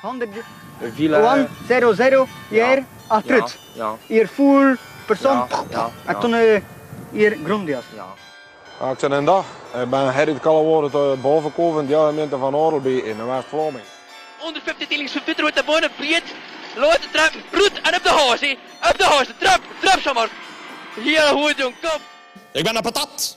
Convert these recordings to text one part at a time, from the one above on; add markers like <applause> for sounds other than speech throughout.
100, Villa. 1, 0, 0, hier, achteruit. Ja, Hier full persoon. ja, ja. En toen eh, hier grondias. ja. Ja, ik zit een dag. Ik ben Gerrit Kallewoord uit bovenkoven in de gemeente van Orelby in West-Vlaming. 150 tilings van Pieter wordt de bonen vliet. Loopt de trap, roet en op de hoos, hè. Op de hoos, de trap, trap zo maar. Heel goed, jong, kom. Ik ben een patat.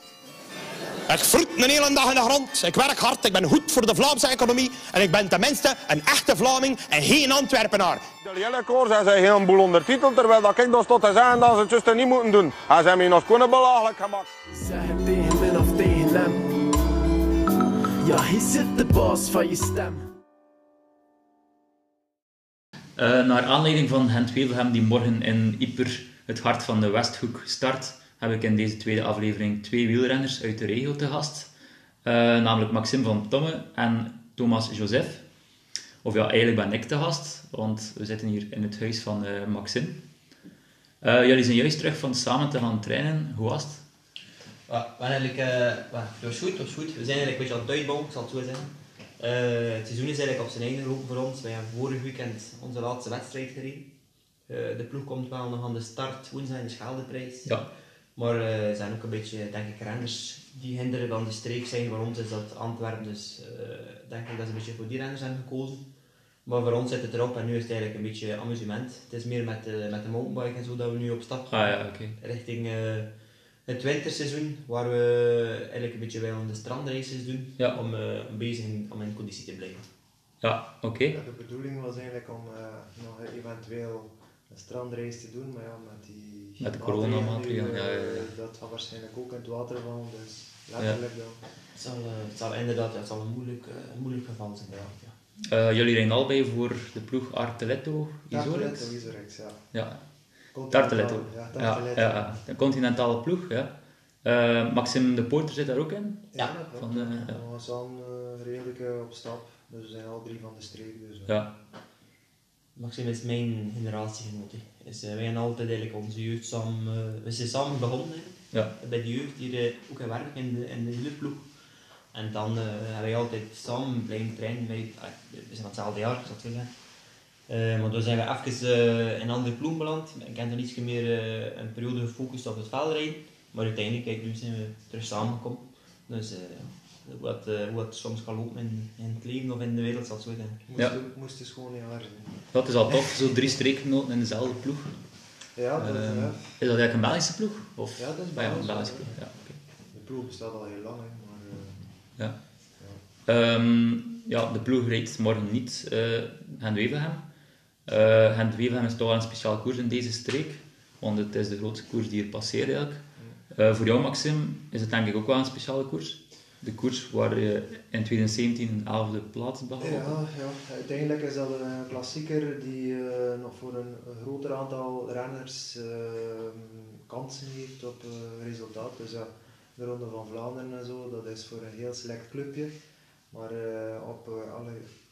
Ik vroet een hele dag in de grond. Ik werk hard, ik ben goed voor de Vlaamse economie. En ik ben tenminste een echte Vlaming en geen Antwerpenaar. De hele hij zei heel boel ondertiteld, terwijl dat ik dus tot te zeggen dat ze het juist niet moeten doen. Hij zei me nog kunnen belachelijk gemaakt. Zeg het tegen min of tegen hem. Ja, hij zit de baas van je stem. Eh, naar aanleiding van Gent Wevelgem die morgen in Ieper, het hart van de Westhoek, start, heb ik in deze tweede aflevering twee wielrenners uit de regio te gast. Eh, namelijk Maxime van Tomme en Thomas Joseph. Of ja, eigenlijk ben ik te gast, want we zitten hier in het huis van eh, Maxime. Eh, jullie zijn juist terug van samen te gaan trainen. Hoe was het? Ja, we eigenlijk, well, het was goed, het was goed. We zijn eigenlijk een beetje aan het uitbouwen, ik zal het zo zeggen. Het seizoen is eigenlijk op zijn einde gelopen voor ons. Wij hebben vorig weekend onze laatste wedstrijd gereden. De ploeg komt wel nog aan de start woensdag in de Scheldeprijs. Ja. Maar eh, er zijn ook een beetje, denk ik, renners die hinderen van de streek zijn. Voor ons is dat Antwerpen, dus eh, denk ik dat ze een beetje voor die renners hebben gekozen. Maar voor ons zit het erop en nu is het eigenlijk een beetje amusement. Het is meer met de, met de mountainbike en zo dat we nu op stap gaan Ah ja, richting eh, het winterseizoen, waar we eigenlijk een beetje wel aan de strandraces doen, Ja. om, eh, bezig in, om in conditie te blijven. Ja, oké. Ja, de bedoeling was eigenlijk om eh, nog eventueel strandreis te doen, maar ja, met die Met de maatregelen coronamaatregelen, nu, ja, ja, ja. eh, Dat gaat waarschijnlijk ook in het water vallen, dus letterlijk dan. Het zal, eh, het zal inderdaad het zal een moeilijk, eh, een moeilijk geval zijn. Ja. Eh, jullie rijden allebei voor de ploeg Arteletto Isorex? Tarteletto, Isorex, ja. Ja, Tarteletto. Ja, Ja, Tarteletto. ja, ja. De continentale ploeg, ja. Eh, Maxime de Poorter zit daar ook in. Ja, dat klopt. van de- ja. We eh, redelijk op stap, dus we zijn al drie van de streek. Dus. Ja, Maxime is mijn generatiegenoot. Dus, eh, wij hebben altijd eigenlijk onze jeugd samen, eh, we zijn samen begonnen ja, bij de jeugd hier eh, ook gaan werken in de, in de wielerploeg. En dan hebben wij altijd samen blijven trainen. Wij, ah, we zijn hetzelfde jaar, ik zal het zo zeggen. Eh, maar dan zijn we even in een andere ploeg beland. Ik heb dan iets meer een periode gefocust op het veldrijden. Maar uiteindelijk, kijk, nu zijn we terug samengekomen. Dus ja, hoe, het, eh, hoe het soms kan lopen in, in het leven of in de wereld, zal zo zijn. Moest, Ja. moest dus gewoon niet dat is al tof, zo drie streekgenoten in dezelfde ploeg. Ja, dat, Ehm, ja. Is dat eigenlijk een Belgische ploeg? Of? Ja, dat is Ah ja, Belgisch, een Belgische ja. ploeg, ja. oké. De ploeg bestaat al heel lang, hè, maar eh, Ja. Ehm, ja, de ploeg rijdt morgen niet uh, Gent-Wevelgem. Uh, Gent-Wevelgem is toch wel een speciaal koers in deze streek, want het is de grootste koers die hier passeert eigenlijk. Uh, voor jou, Maxime, is het denk ik ook wel een speciale koers. De koers waar je in 2017 een elfde plaats behaald. Ja, ja, uiteindelijk is dat een klassieker die eh, nog voor een, groter aantal renners eh, kansen heeft op eh, resultaat. Dus ja, de Ronde van Vlaanderen en zo, dat is voor een heel select clubje. Maar op, alle,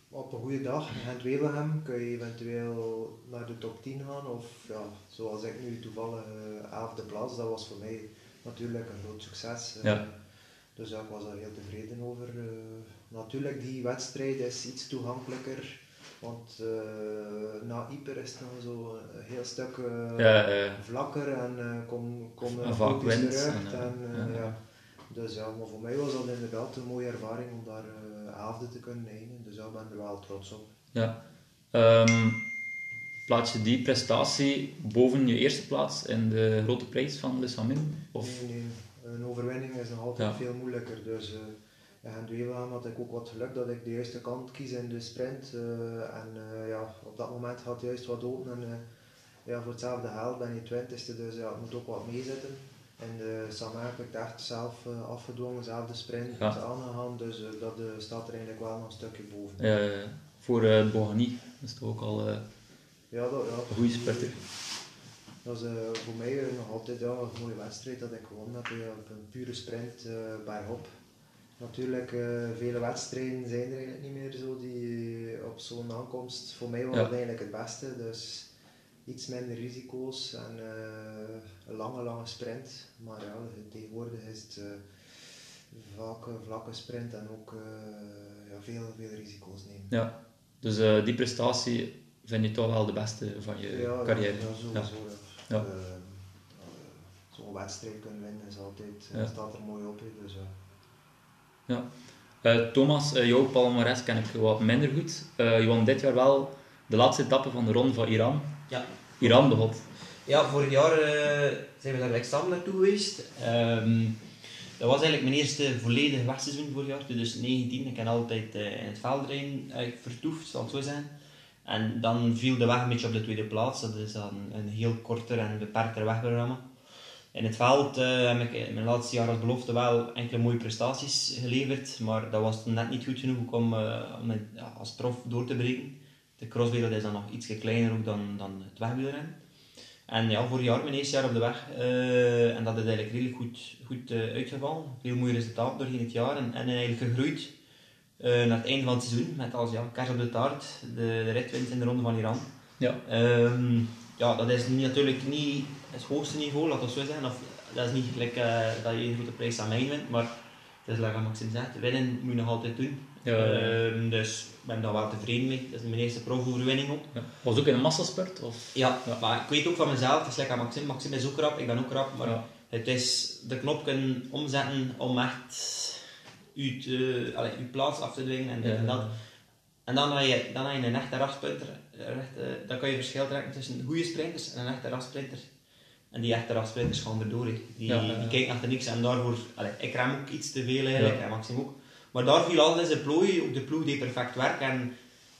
op een goede dag in Gent-Wevelgem kun je eventueel naar de top 10 gaan. Of ja, zoals ik nu toevallig eh, elfde plaats, dat was voor mij natuurlijk een groot succes. Ja. Dus ja, ik was daar heel tevreden over. Eh, natuurlijk, die wedstrijd is iets toegankelijker. Want eh, na Ieper is het nog zo een heel stuk eh, Ja, ja. vlakker en uh, kom, kom En uh, vaak focus wind terug. en, En, ja. Dus ja, maar voor mij was dat inderdaad een mooie ervaring om daar uh, te kunnen nemen. Dus ja, ik ben er wel trots op. Ja. Um, plaats je die prestatie boven je eerste plaats in de grote prijs van Le Samin? Of? Nee, nee, een overwinning is nog altijd Ja. veel moeilijker. Dus uh, ja, in had ik ook wat geluk dat ik de juiste kant kies in de sprint. Uh, en uh, ja, op dat moment had juist wat open. En, uh, ja, voor hetzelfde geld ben je twintigste, dus ja, het moet ook wat meezitten. En de Samin heb ik het echt zelf afgedwongen, zelf de sprint Ja. aangegaan. Dus dat staat er eigenlijk wel nog een stukje boven. Uh, voor uh, Bohani is het ook al ja, dat, ja, een goede spurter. Dat is uh, voor mij nog altijd ja, een mooie wedstrijd dat ik gewonnen heb. Ja, op een pure sprint uh, bergop. Natuurlijk, uh, vele wedstrijden zijn er eigenlijk niet meer zo die op zo'n aankomst. Voor mij was Ja. dat eigenlijk het beste. Dus iets minder risico's en een lange, lange sprint. Maar ja, tegenwoordig is het vaak een vlakke sprint en ook ja, veel, veel risico's nemen. Ja, Dus eh, die prestatie vind je toch wel de beste van je Ja, carrière. Ja, sowieso. Ja. Ja. Eh, eh, Zo'n wedstrijd kunnen winnen is altijd, Ja. staat er mooi op. hè, Dus, ja. Ja. Eh, Thomas, eh, jouw palmarès ken ik wat minder goed. Eh, je won dit jaar wel de laatste etappe van de ronde van Iran. Ja. Iran begot. Ja, vorig jaar eh, zijn we daar gelijk samen naartoe geweest. Ehm, dat was eigenlijk mijn eerste volledige wegseizoen vorig jaar, 2019. Ik heb altijd eh, in het veldrijden uh, vertoefd, zal het zo zijn. En dan viel de weg een beetje op de tweede plaats. Dat is dan een heel korter en beperkter wegprogramma. In het veld eh, heb ik in mijn laatste jaar als belofte wel enkele mooie prestaties geleverd, maar dat was net niet goed genoeg om, eh, om het, als prof door te breken. De crosswereld is dan nog iets kleiner ook dan, dan het wegwielrennen. En ja, vorig jaar mijn eerste jaar op de weg. eh, en dat is eigenlijk redelijk goed, goed uitgevallen. Veel mooie resultaten doorheen het jaar. En, en eigenlijk gegroeid eh, naar het einde van het seizoen. Met als ja, kers op de taart de, de in de ronde van Iran. Ja. Ehm, ja, dat is niet, natuurlijk niet het hoogste niveau, laat dat zo zijn. Of, dat is niet gelijk eh, dat je een grote prijs aan mij wint. Maar het is like Maxim zegt, winnen moet je nog altijd doen. Ja, ja, ja. Ehm, dus ik ben daar wel tevreden mee. Dat is mijn eerste profoverwinning ook. Ja. Was ook in een massasport? Of? Ja, maar ik weet ook van mezelf, het is lekker Maxim. Maxim is ook rap, ik ben ook rap, maar het is de knop kunnen omzetten om echt je, te, allee, je plaats af te dwingen en dit Ja. en dat. En dan heb je, dan heb je een echte rasprinter. Een echte- Dan kan je verschil trekken tussen goede sprinters en een echte rasprinter. En die echte rasprinters gaan erdoor. Die, Ja, ja, ja. die kijken achter niks en daarvoor... Allee, ik rem ook iets te veel eigenlijk, Ja. en Maxim ook. Maar daar viel alles in zijn plooi. Ook de ploeg deed perfect werk en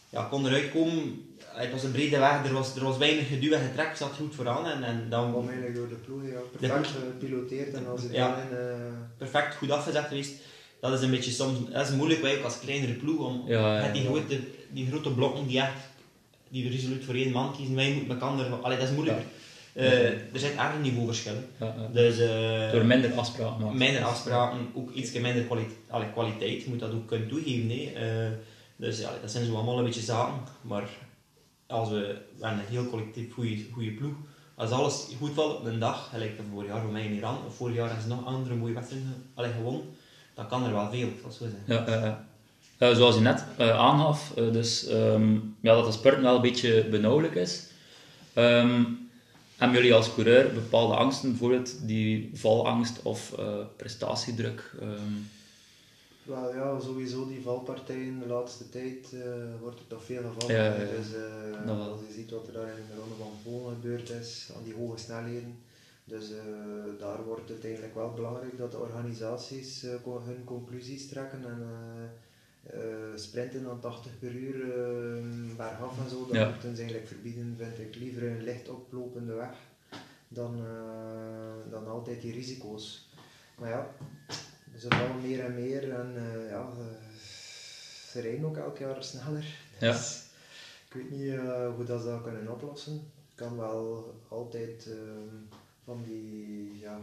ja, kon eruit komen. Het was een brede weg, er was, er was weinig geduw en getrek, zat goed vooraan. En, en dan kwam eigenlijk door de ploeg, ja. Perfect gepiloteerd en als het Ja. dan in... eh, perfect goed afgezet geweest. Dat is een beetje soms dat is moeilijk wij ook als kleinere ploeg om Ja, ja, met die, grote, die grote blokken die echt die resoluut voor één man kiezen. Wij moeten elkaar. Allee, dat is moeilijker. Eh, er zijn erg niveauverschillen. Ja, ja. Dus, eh, Door minder afspraken maken. minder afspraken, ook iets minder kwaliteit, allee, kwaliteit. Je moet dat ook kunnen toegeven. hè. Eh, dus ja, dat zijn zo allemaal een beetje zaken. Maar als we, we een heel collectief goede ploeg. Als alles goed valt op een dag, gelijk de vorig jaar voor mij in Iran, of vorig jaar ze nog andere mooie wedstrijden gewonnen, dan kan er wel veel, dat zo zijn. Ja, ja, ja. Eh, zoals je net eh, aangaf, eh, dus, ehm, ja, dat de sport wel een beetje benauwelijk is. Ehm, hebben jullie als coureur bepaalde angsten, bijvoorbeeld die valangst of eh, prestatiedruk? Ehm, Wel ja, sowieso die valpartijen de laatste tijd eh, wordt er toch veel gevallen. Ja, ja, ja. Dus eh, Dat als je ziet wat er daar in de ronde van Polen gebeurd is, aan die hoge snelheden. Dus eh, daar wordt het eigenlijk wel belangrijk dat de organisaties co- hun conclusies trekken en eh, sprinten aan 80 per uur bergaf en zo. Dat Ja. moeten ze eigenlijk verbieden, vind ik liever een licht oplopende weg dan, dan altijd die risico's. Maar ja, ze vallen meer en meer en ja, ze rijden ook elk jaar sneller. Ja. Dus ik weet niet hoe dat ze dat kunnen oplossen. Ik kan wel altijd ehm, van die ja,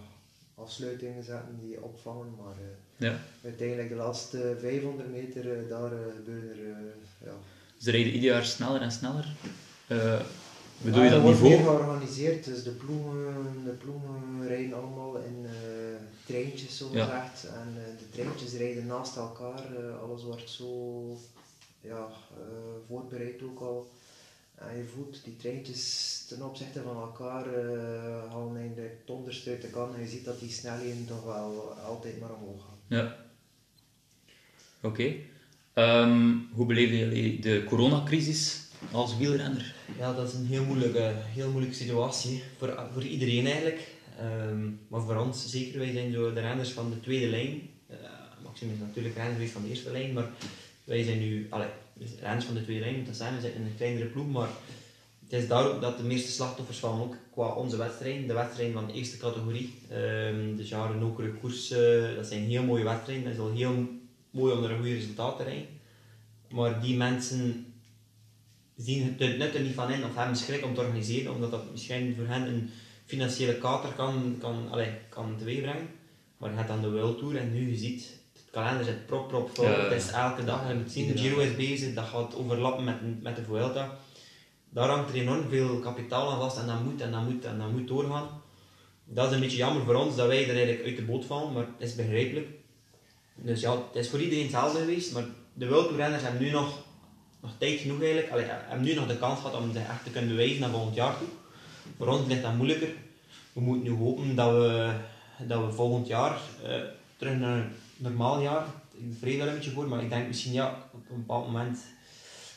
afsluitingen zetten die opvangen, maar eh, ja. uiteindelijk de laatste 500 meter, eh, daar eh, gebeuren er ja, Ze rijden ieder jaar sneller en sneller. Bedoel je Ja, dat wordt meer niveau? georganiseerd, dus de ploegen, de ploegen rijden allemaal in treintjes zo Ja. gezegd. En de treintjes rijden naast elkaar, alles wordt zo ja, voorbereid ook al. En je voelt die treintjes ten opzichte van elkaar uh, halen eigenlijk het onderste uit de kan en je ziet dat die snelheden toch wel altijd maar omhoog gaan. Ja. Oké. Ehm, hoe beleven jullie de coronacrisis als wielrenner? Ja, dat is een heel moeilijke, heel moeilijke situatie voor, voor iedereen eigenlijk. Ehm, maar voor ons zeker, wij zijn zo de renners van de tweede lijn. Uh, Maxim is natuurlijk renner geweest van de eerste lijn, maar wij zijn nu allee, dus renners van de tweede lijn, moet dat zijn. We zitten in een kleinere ploeg, maar het is daar ook dat de meeste slachtoffers vallen ook qua onze wedstrijden. De wedstrijden van de eerste categorie, um, de Jaren Nokere koers, uh, dat zijn heel mooie wedstrijden. Dat is al heel mooi om er een goed resultaat te rijden. Maar die mensen zien het nut er niet van in of hebben schrik om te organiseren, omdat dat misschien voor hen een financiële kater kan, kan, allez, kan teweegbrengen. Maar je hebt dan de World Tour en nu je ziet, kalender zit prop prop vol, Ja. het is elke dag, je moet zien, de Giro is bezig, dat gaat overlappen met, met de Vuelta. Daar hangt er enorm veel kapitaal aan vast en dat moet en dat moet en dat moet doorgaan. Dat is een beetje jammer voor ons dat wij er eigenlijk uit de boot vallen, maar het is begrijpelijk. Dus ja, het is voor iedereen hetzelfde geweest, maar de World Tour renners hebben nu nog nog tijd genoeg eigenlijk. Allee, hebben nu nog de kans gehad om zich echt te kunnen bewijzen naar volgend jaar toe. Voor ons ligt dat moeilijker. We moeten nu hopen dat we, dat we volgend jaar eh, terug naar een normaal jaar. Ik vrees daar een beetje voor, maar ik denk misschien ja, op een bepaald moment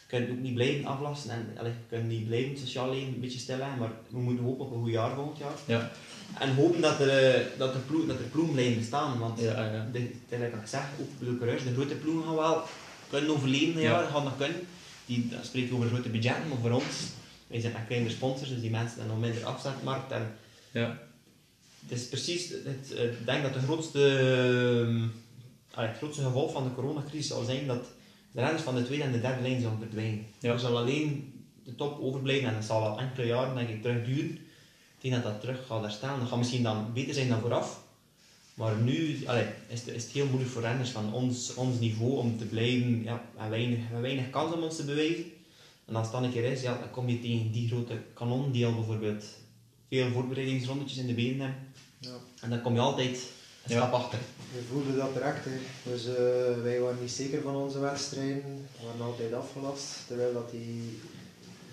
kunnen we ook niet blijven aflasten en allee, we kunnen niet blijven het sociaal leven een beetje stilleggen, maar we moeten hopen op een goed jaar volgend jaar. Ja. En hopen dat er, eh, dat er, ploeg, dat er ploegen blijven bestaan, want Ja, ja. de, al gezegd, ook Blue Courage, de grote ploegen gaan wel kunnen overleven, ja. Ja. gaan nog kunnen. Die, dan spreek je over grote budgetten, maar voor ons, wij zijn echt kleinere sponsors, dus die mensen hebben nog minder afzetmarkt. En Ja. het is precies, het, eh, ik denk dat de grootste, ehm, het grootste gevolg van de coronacrisis zal zijn dat de renners van de tweede en de derde lijn zullen verdwijnen. Ja. Er zal alleen de top overblijven en dat zal al enkele jaren denk ik terug duren. Tegen dat dat terug gaat herstaan. Dat gaat misschien dan beter zijn dan vooraf. Maar nu allee, is, het, is het heel moeilijk voor renners van ons, ons niveau om te blijven. Ja, we hebben weinig, we hebben weinig kans om ons te bewijzen. En als het dan een keer is, ja, dan kom je tegen die grote kanon die al bijvoorbeeld veel voorbereidingsrondetjes in de benen hebben. Ja. En dan kom je altijd een Ja. stap achter. We voelden dat direct. Hè. Dus eh, wij waren niet zeker van onze wedstrijden. We waren altijd afgelast. Terwijl dat die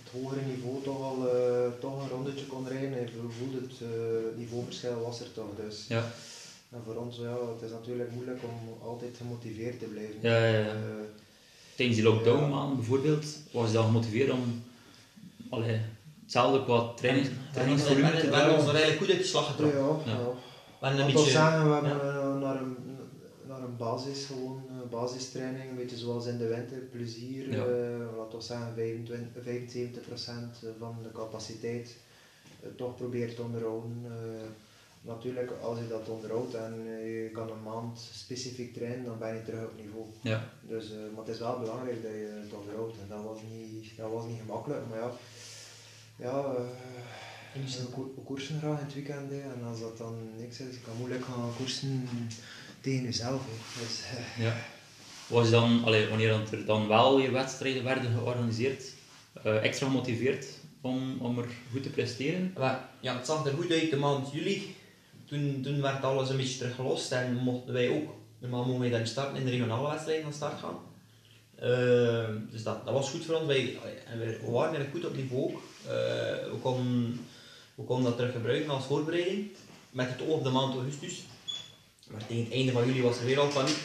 het hogere niveau toch al eh, toch een rondetje kon rijden. En we voelden het eh, niveauverschil was er toch. Dus. Ja. En voor ons, ja, het is natuurlijk moeilijk om altijd gemotiveerd te blijven. Ja, ja, ja. Eh, Tijdens die lockdown bijvoorbeeld, was je dan gemotiveerd om allee, hetzelfde qua training, We trainingsvolume te hebben ons er eigenlijk goed uit de slag ja, getrokken. ja. Ik een beetje... zeggen, we hebben eh, naar, een, naar een basis, gewoon een basistraining, een beetje zoals in de winter, plezier. Ja. eh, laten we toch zeggen 25, 75% van de capaciteit eh, toch probeert te onderhouden. Eh, natuurlijk, als je dat onderhoudt en eh, je kan een maand specifiek trainen, dan ben je terug op niveau. Ja. Dus, eh, maar het is wel belangrijk dat je het onderhoudt. En dat was niet, dat was niet gemakkelijk, maar ja. Ja, eh, we ko- we koersen graag in het weekend hè, en als dat dan niks is, kan moeilijk gaan koersen tegen jezelf. hè. Dus, eh, Ja. Was je dan, allee, wanneer dan er dan wel weer wedstrijden werden georganiseerd, eh, extra gemotiveerd om, om er goed te presteren? Ja, het zag er goed uit de maand juli. Toen, toen werd alles een beetje teruggelost en mochten wij ook, normaal mogen wij dan starten in de regionale wedstrijden van start gaan. Eh, dus dat, dat was goed voor ons. Wij, en we waren eigenlijk goed op niveau ook. Eh, we, konden, we konden dat terug gebruiken als voorbereiding, met het oog op de maand augustus. Maar tegen het einde van juli was er weer al paniek.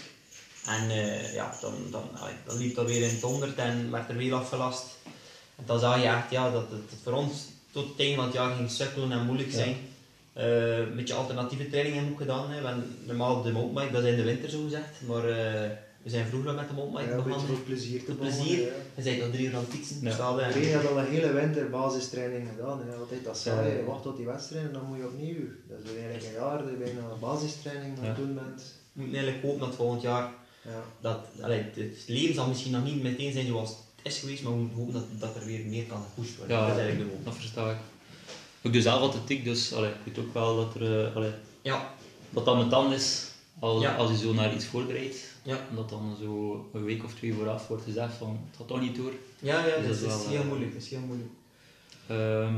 En eh, ja, dan, dan, allee, dan liep dat weer in het honderd en werd er weer afgelast. En dan zag je echt ja, dat het voor ons tot het einde van het jaar ging sukkelen en moeilijk zijn. Eh, een beetje alternatieve trainingen hebben we gedaan. Hè. We normaal de mountainbike, dat is in de winter zo gezegd. Maar eh, we zijn vroeger met de ja, mountainbike een beetje voor plezier te bouwen, plezier. ja. We zijn al drie uur aan het fietsen. Ja. Iedereen heeft al een hele winter basistraining gedaan. Hè. Altijd dat saai, Ja, ja. je wacht tot die wedstrijd en dan moet je opnieuw. Dat is eigenlijk een jaar dat je bijna een basistraining aan het Ja. doen bent. We moeten eigenlijk hopen dat volgend jaar Ja. dat, allee, het leven zal misschien nog niet meteen zijn zoals het is geweest, maar we moeten hopen dat, dat er weer meer kan gepusht worden. Ja, dat is eigenlijk de hoop. dat versta ik. Ik doe zelf altijd tik, dus allee, ik weet ook wel dat er, eh, allee, Ja, dat dat met dan is als, Ja. als je zo naar iets voorbereidt. Ja. En dat dan zo een week of twee vooraf wordt gezegd van het gaat toch niet door. ja, ja Dus dat is, dat is wel, heel eh, moeilijk. Dat is heel moeilijk. Ehm,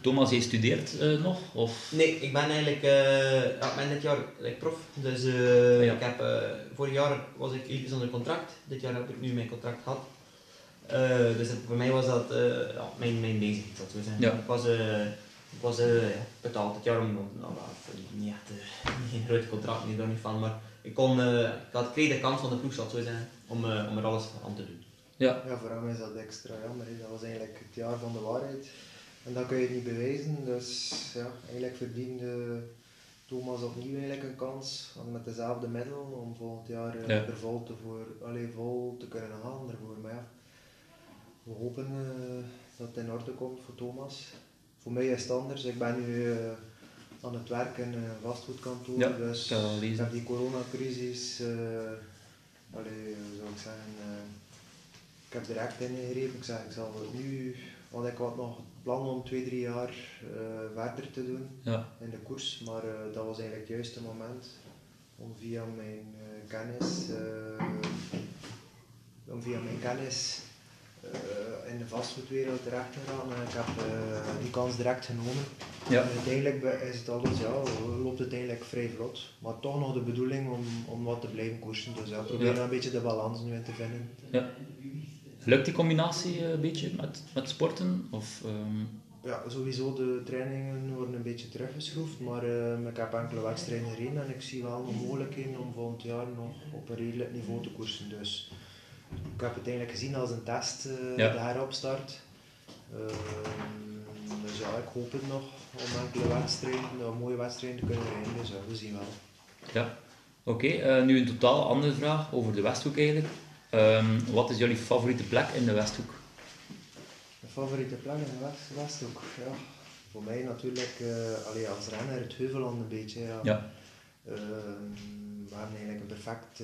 Thomas, jij studeert eh, nog? Of? Nee, ik ben eigenlijk eh, ja, ik ben dit jaar like, prof. Dus eh, Ja. ik heb, vorig jaar was ik even onder contract. Dit jaar heb ik nu mijn contract gehad. Eh, dus het- voor mij was dat ja, mijn, mijn bezigheid, dat we zeggen. Ja. Ik was, ik was eh, ja, betaald dit jaar om, om nou, niet echt eh, <laughs> geen groot contract, niet daar niet van. Maar ik, kon, eh, ik had, kreeg de kans van de ploeg, zal ik zo zeggen, om, eh, om er alles aan te doen. Ja. Ja, voor hem is dat extra jammer. hè. Dat was eigenlijk het jaar van de waarheid. En dat kun je niet bewijzen. Dus ja, eigenlijk verdiende Thomas opnieuw eigenlijk een kans met dezelfde middelen om volgend jaar eh, Ja. er vol te, voor, allee, vol te kunnen gaan ervoor. Maar ja, we hopen eh, dat het in orde komt voor Thomas. Voor mij is het anders. Ik ben nu eh, aan het werken in een vastgoedkantoor. Ja, dus ik heb die coronacrisis, eh allee, hoe zou ik zeggen, eh, ik heb direct ingegrepen. Ik zeg, ik zal het nu, want ik had nog het plan om twee, drie jaar eh, verder te doen Ja. in de koers, maar eh, dat was eigenlijk het juiste moment om via mijn eh, kennis, eh, om via mijn kennis eh, in de vastgoedwereld terecht te gaan. En ik heb eh, die kans direct genomen. Ja. Uiteindelijk is het alles, ja, loopt het eigenlijk vrij vlot. Maar toch nog de bedoeling om, om wat te blijven koersen. Dus ja, probeer Ja. daar een beetje de balans nu in te vinden. Ja. Lukt die combinatie eh, een beetje met, met sporten? Of, ehm, Ja, sowieso de trainingen worden een beetje teruggeschroefd, maar eh, ik heb enkele wedstrijden gereden en ik zie wel nog mogelijkheden om volgend jaar nog op een redelijk niveau te koersen. Dus ik heb het eigenlijk gezien als een test, eh, Ja. de heropstart. Ehm, dus ja, ik hoop het nog om enkele wedstrijden, nou, mooie wedstrijden te kunnen rijden, dus we zien wel. ja. Oké, eh, nu een totaal andere vraag over de Westhoek eigenlijk. Ehm, wat is jullie favoriete plek in de Westhoek? Mijn favoriete plek in de West, Westhoek? Ja, voor mij natuurlijk eh, allee, als renner het Heuveland een beetje. Ja. Ja. Ehm, we hebben eigenlijk een perfect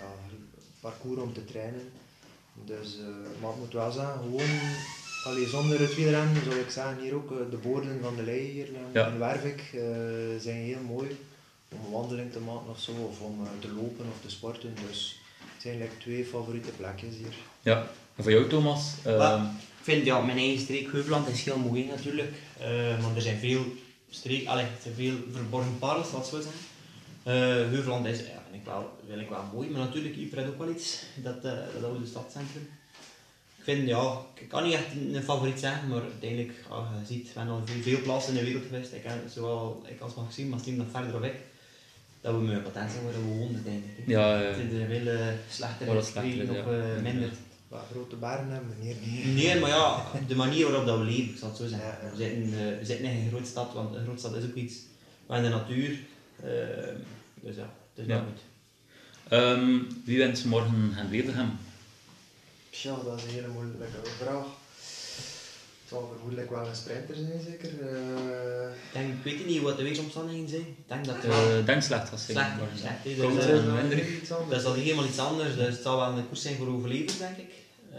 ja, parcours om te trainen. Dus, eh, maar ik moet wel zeggen, gewoon allee, zonder het wielrennen zou ik zeggen, hier ook eh, de boorden van de Lei hier eh, Ja. in Wervik eh, zijn heel mooi om een wandeling te maken of zo, of om eh, te lopen of te sporten. Dus het zijn eigenlijk twee favoriete plekjes hier. Ja. En voor jou Thomas? Ehm, Maar ik vind ja, mijn eigen streek Heuveland is heel mooi natuurlijk. Eh, maar er zijn veel streek, allee, er zijn veel verborgen parels, het zo zeggen. Eh, Heuveland is, ja, vind ik wel, vind ik wel mooi, maar natuurlijk Ypres ook wel iets, dat, eh dat oude stadscentrum. Ik vind, ja, ik kan niet echt een, favoriet zeggen, maar uiteindelijk, ja, je ziet, we hebben al veel, veel plaatsen in de wereld geweest. Ik ken zowel ik als Maxime, maar Team nog verder weg. Dat we met patent zijn waar we woonden uiteindelijk. hè. Ja, ja. Het is een veel eh, slechtere dat slechter, of minder. Wat grote bergen hebben we niet. Nee, maar ja, de manier waarop dat we leven, ik zal het zo zeggen. Ja, ja. We, zitten, eh, we zitten in een grote stad, want een grote stad is ook iets van de natuur. Eh, dus ja, het is Ja. wel goed. ehm, wie wint morgen en Wevelgem? Tja, dat is een hele moeilijke vraag. Het zal vermoedelijk wel een sprinter zijn, zeker. Eh, Ik, denk, ik weet niet wat de weersomstandigheden zijn. Ik denk dat het Uh, denk slecht gaat zijn. slecht. Slecht Dus, eh, dat is al helemaal iets anders, dus het zal wel een koers zijn voor overlevers, denk ik. Eh,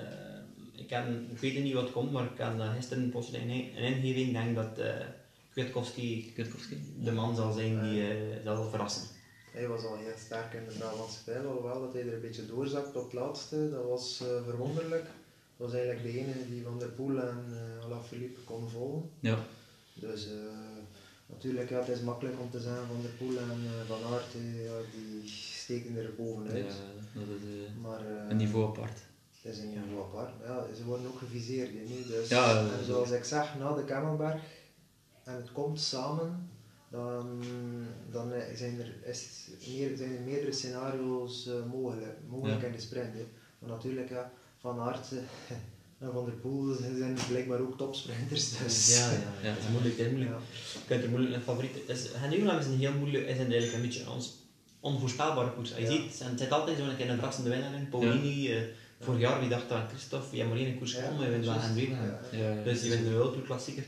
ik, ik weet niet wat komt, maar ik had uh, gisteren plotseling een, een ingeving. Ik denk dat uh, Kwiatkowski Kwiatkowski. de man zal zijn die uh, zal verrassen. Hij was al heel sterk in de Brabantse pijl, alhoewel dat hij er een beetje doorzakt op het laatste. Dat was uh, verwonderlijk. Dat was eigenlijk de enige die Van der Poel en uh, Alaphilippe kon volgen. Ja. Dus uh, natuurlijk, ja, het is makkelijk om te zeggen Van der Poel en uh, Van Aert, ja, die steken er bovenuit. Ja, dat is uh, maar, een niveau apart. Het is een niveau apart. Ja, ze worden ook geviseerd nu. Dus, ja, en zoals ik zeg, na de Kemmelberg en het komt samen, dan, dan zijn, er, is meer, zijn er meerdere scenario's uh, mogelijk, mogelijk ja. in de sprint. Hè. Maar natuurlijk, ja, Van Aert <laughs> en Van der Poel zijn blijkbaar ook topsprinters. Dus. Ja, ja, ja, dat is <laughs> moeilijk. Het is moeilijk. Ja. Je kunt er moeilijk een favoriet... Dus, is een heel moeilijk, is eigenlijk een beetje ons onvoorspelbare koers. Je ja. ziet, het zit altijd zo'n keer een verrassende winnaar in. Paulini, ja. uh, vorig jaar, wie dacht aan Christophe, ja, maar één koers ja, gewonnen, we winnen wel en ja, ja, Dus die winnen wel de klassieker.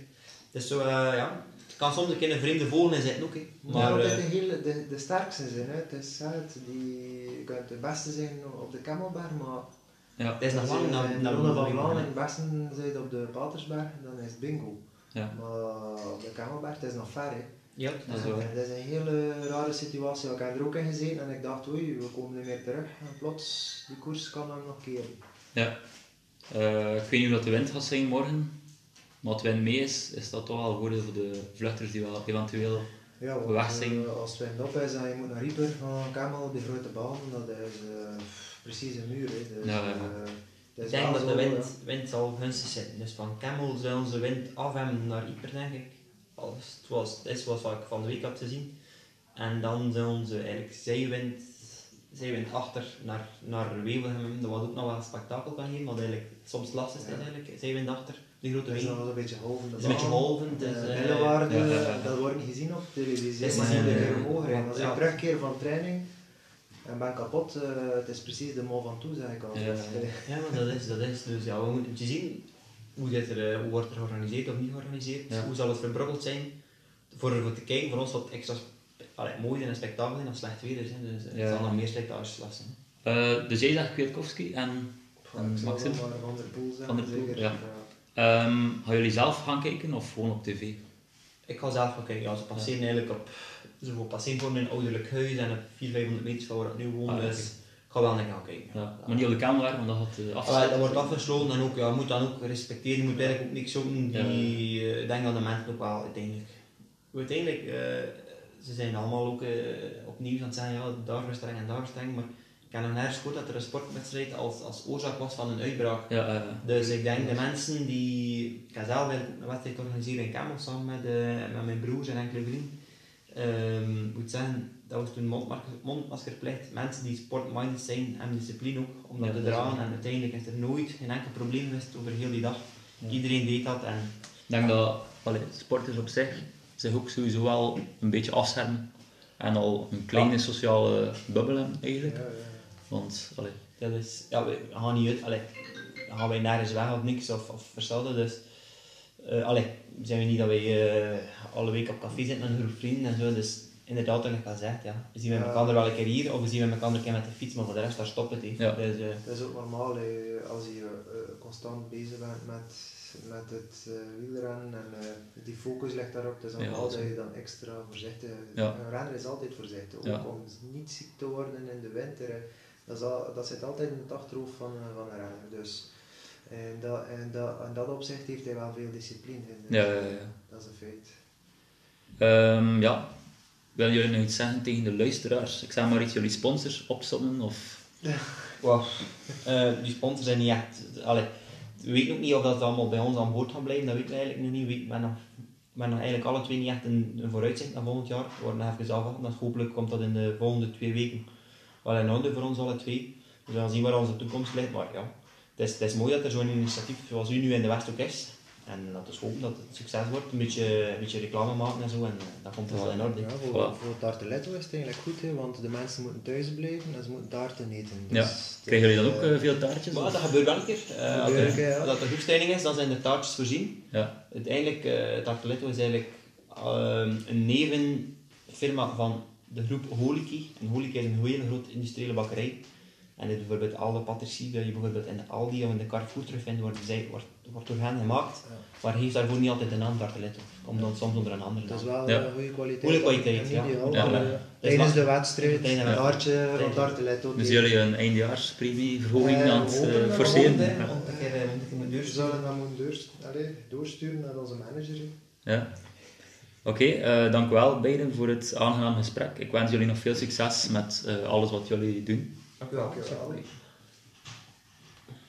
Dus zo, uh, ja, het kan soms een keer een vreemde vogel in zitten ook. He. Maar, maar uh, de, hele, de, de sterkste zijn, hè. het is het, die, je kunt de beste zijn op de Kemmelberg, maar ja. het is nog lang naar de Ronde van Vlaanderen het beste zijn op de Patersberg, dan is het bingo. Ja. Maar op de Kemmelberg, het is nog ver. Hè. Ja, dat is, dat is een hele rare situatie. Ik heb er ook in gezeten en ik dacht, oei, we komen niet meer terug. En plots, die koers kan dan nog keren. Ja. Uh, ik weet niet hoe dat de wind gaat zijn morgen. Maar als het wind mee is, is dat toch wel goed voor de vluchters die wel eventueel ja, want, weg zijn. Uh, als het wind op is en je moet naar Rieper van Kemmel, die grote baan, dat is uh, precies een muur. Hè. Dus, ja, ja. ik denk dat de wind, wind zal gunstig zijn. Dus van Kemmel zullen ze wind af hebben naar Yper, denk ik. Als het was, is wat ik van de week had gezien. En dan zullen ze eigenlijk zijwind, zijwind achter naar, naar Wevelgem. Dat was ook nog wel een spektakel kan geven, wat eigenlijk soms lastig is ja. eigenlijk. Zijwind achter, de grote wegen. Dat is een beetje golvend. Het is een beetje golvend. Dus, uh, dat wordt niet gezien op televisie. Is, maar een keer omhoog rijden. Als ik terugkeer van training en ben kapot, uh, het is precies de mol van toe, zeg ik al. Ja, ja maar dat is, dat is. Dus ja, we moeten zien hoe, dit er, hoe wordt er georganiseerd of niet georganiseerd. Ja. Hoe zal het verbrokkeld zijn? Voor, voor te kijken, voor ons wat extra allee, mooi en spektakel zijn als slecht weer is. Hè. Dus het ja. zal nog meer slijtages lassen. Uh, dus jij zegt Kwiatkowski en, en Maxim? Van der Poel zijn. Van der Poel, ja. ja. Um, gaan jullie zelf gaan kijken of gewoon op tv? Ik ga zelf gaan kijken. Ja, ze passeren ja. eigenlijk op... Ze passeren voor mijn ouderlijk huis en op 400, 500 meter van waar ik nu woon. Ah, dus ik ga wel naar gaan kijken. Ja. Maar niet op de camera, want dat gaat uh, afgesloten. dat wordt afgesloten en ook, ja, je moet dan ook respecteren. Je moet eigenlijk ook niks zoeken die... Ja. Uh, ik denk dat de mensen ook wel uiteindelijk... Uiteindelijk... Ze zijn allemaal ook uh, opnieuw aan het zeggen, ja, daar streng en daar streng, maar ik heb nog nergens gehoord dat er een sportwedstrijd als, als oorzaak was van een uitbraak. Ja, eh, Dus ik denk de mensen die... Ik ga zelf een wedstrijd organiseren in Kemmel samen met, eh, met mijn broers en enkele vrienden. Ehm, ik moet zeggen, dat was toen mondmasker, mondmaskerplicht. Mensen die sportminded zijn, hebben discipline ook om dat Ja, te is dragen. En uiteindelijk is er nooit geen enkel probleem geweest over heel die dag. Iedereen deed dat en ik denk dat allee, sporters op zich zich ook sowieso wel een beetje afschermen. En al een kleine sociale bubbel hebben, eigenlijk. Ja, ja. Want, allee, dat is... Ja, we gaan niet uit... Allee, dan gaan wij nergens weg of niks of, of hetzelfde. Dus... eh allee, zijn we niet dat wij eh, alle week op café zitten met een groep vrienden en zo. Dus inderdaad, wat ik al gezegd, ja. We zien Ja. elkaar wel een keer hier of we zien elkaar een keer met de fiets, maar voor de rest daar stopt het. hè. Ja. Dus, eh, Dat is ook normaal hè, als je eh, constant bezig bent met, met het eh, wielrennen en eh, die focus ligt daarop. Het is Ja, dat je dan extra voorzichtig Ja. Een renner is altijd voorzichtig, ook Ja. om niet ziek te worden in de winter. Dat, is al, dat zit altijd in het achterhoofd van, eh, van een renner. Dus in dat, in, dat, in dat opzicht heeft hij wel veel discipline. in. Ja, ja, ja. Dat is een feit. Ehm, ja. Willen jullie nog iets zeggen tegen de luisteraars? Ik zeg maar iets, jullie sponsors opzommen of... Wow. Eh, die sponsors zijn niet echt... Allee, we weten ook niet of dat allemaal bij ons aan boord gaan blijven, dat weten we eigenlijk nog niet. We hebben nog, eigenlijk alle twee niet echt een, een vooruitzicht naar volgend jaar. We worden even afwachten, dus hopelijk komt dat in de volgende twee weken wel in orde voor ons alle twee. We gaan zien waar onze toekomst ligt, maar ja, het is, het is mooi dat er zo'n initiatief zoals u nu in de West ook is. En laten we hopen dat het succes wordt, een beetje, een beetje reclame maken en zo, en eh, dat komt wel in orde. Ja, voor, Voilà. voor Tarteletto is het eigenlijk goed, hè, want de mensen moeten thuis blijven en ze moeten taarten eten. Ja. Dus Krijgen jullie dan ook eh, veel taartjes? Maar of? dat gebeurt wel een keer. Eh, als, er, ja. als dat is, dan zijn de taartjes voorzien. Ja. Uiteindelijk, eh Tarteletto is eigenlijk ehm, een nevenfirma van de groep Holiki. En Holiki is een hele grote industriële bakkerij. En dit bijvoorbeeld alle patisserie die je bijvoorbeeld in de Aldi of in de Carrefour terugvindt, wordt, zij, wordt, wordt door hen gemaakt. Maar heeft daarvoor niet altijd de naam Tarteletto. Komt dan soms onder een andere Dat is naam. wel Ja. een goede kwaliteit. Goede kwaliteit, ja. Tijdens de wedstrijd, een ja. taartje van. Dus jullie een eindejaarspremie-verhoging Eh, aan het eh, forceren? een We deur zouden dat moeten doorsturen naar onze manager. Ja. Oké, eh, dank u wel beiden voor het aangenaam gesprek. Ik wens jullie nog veel succes met eh, alles wat jullie doen. Dank u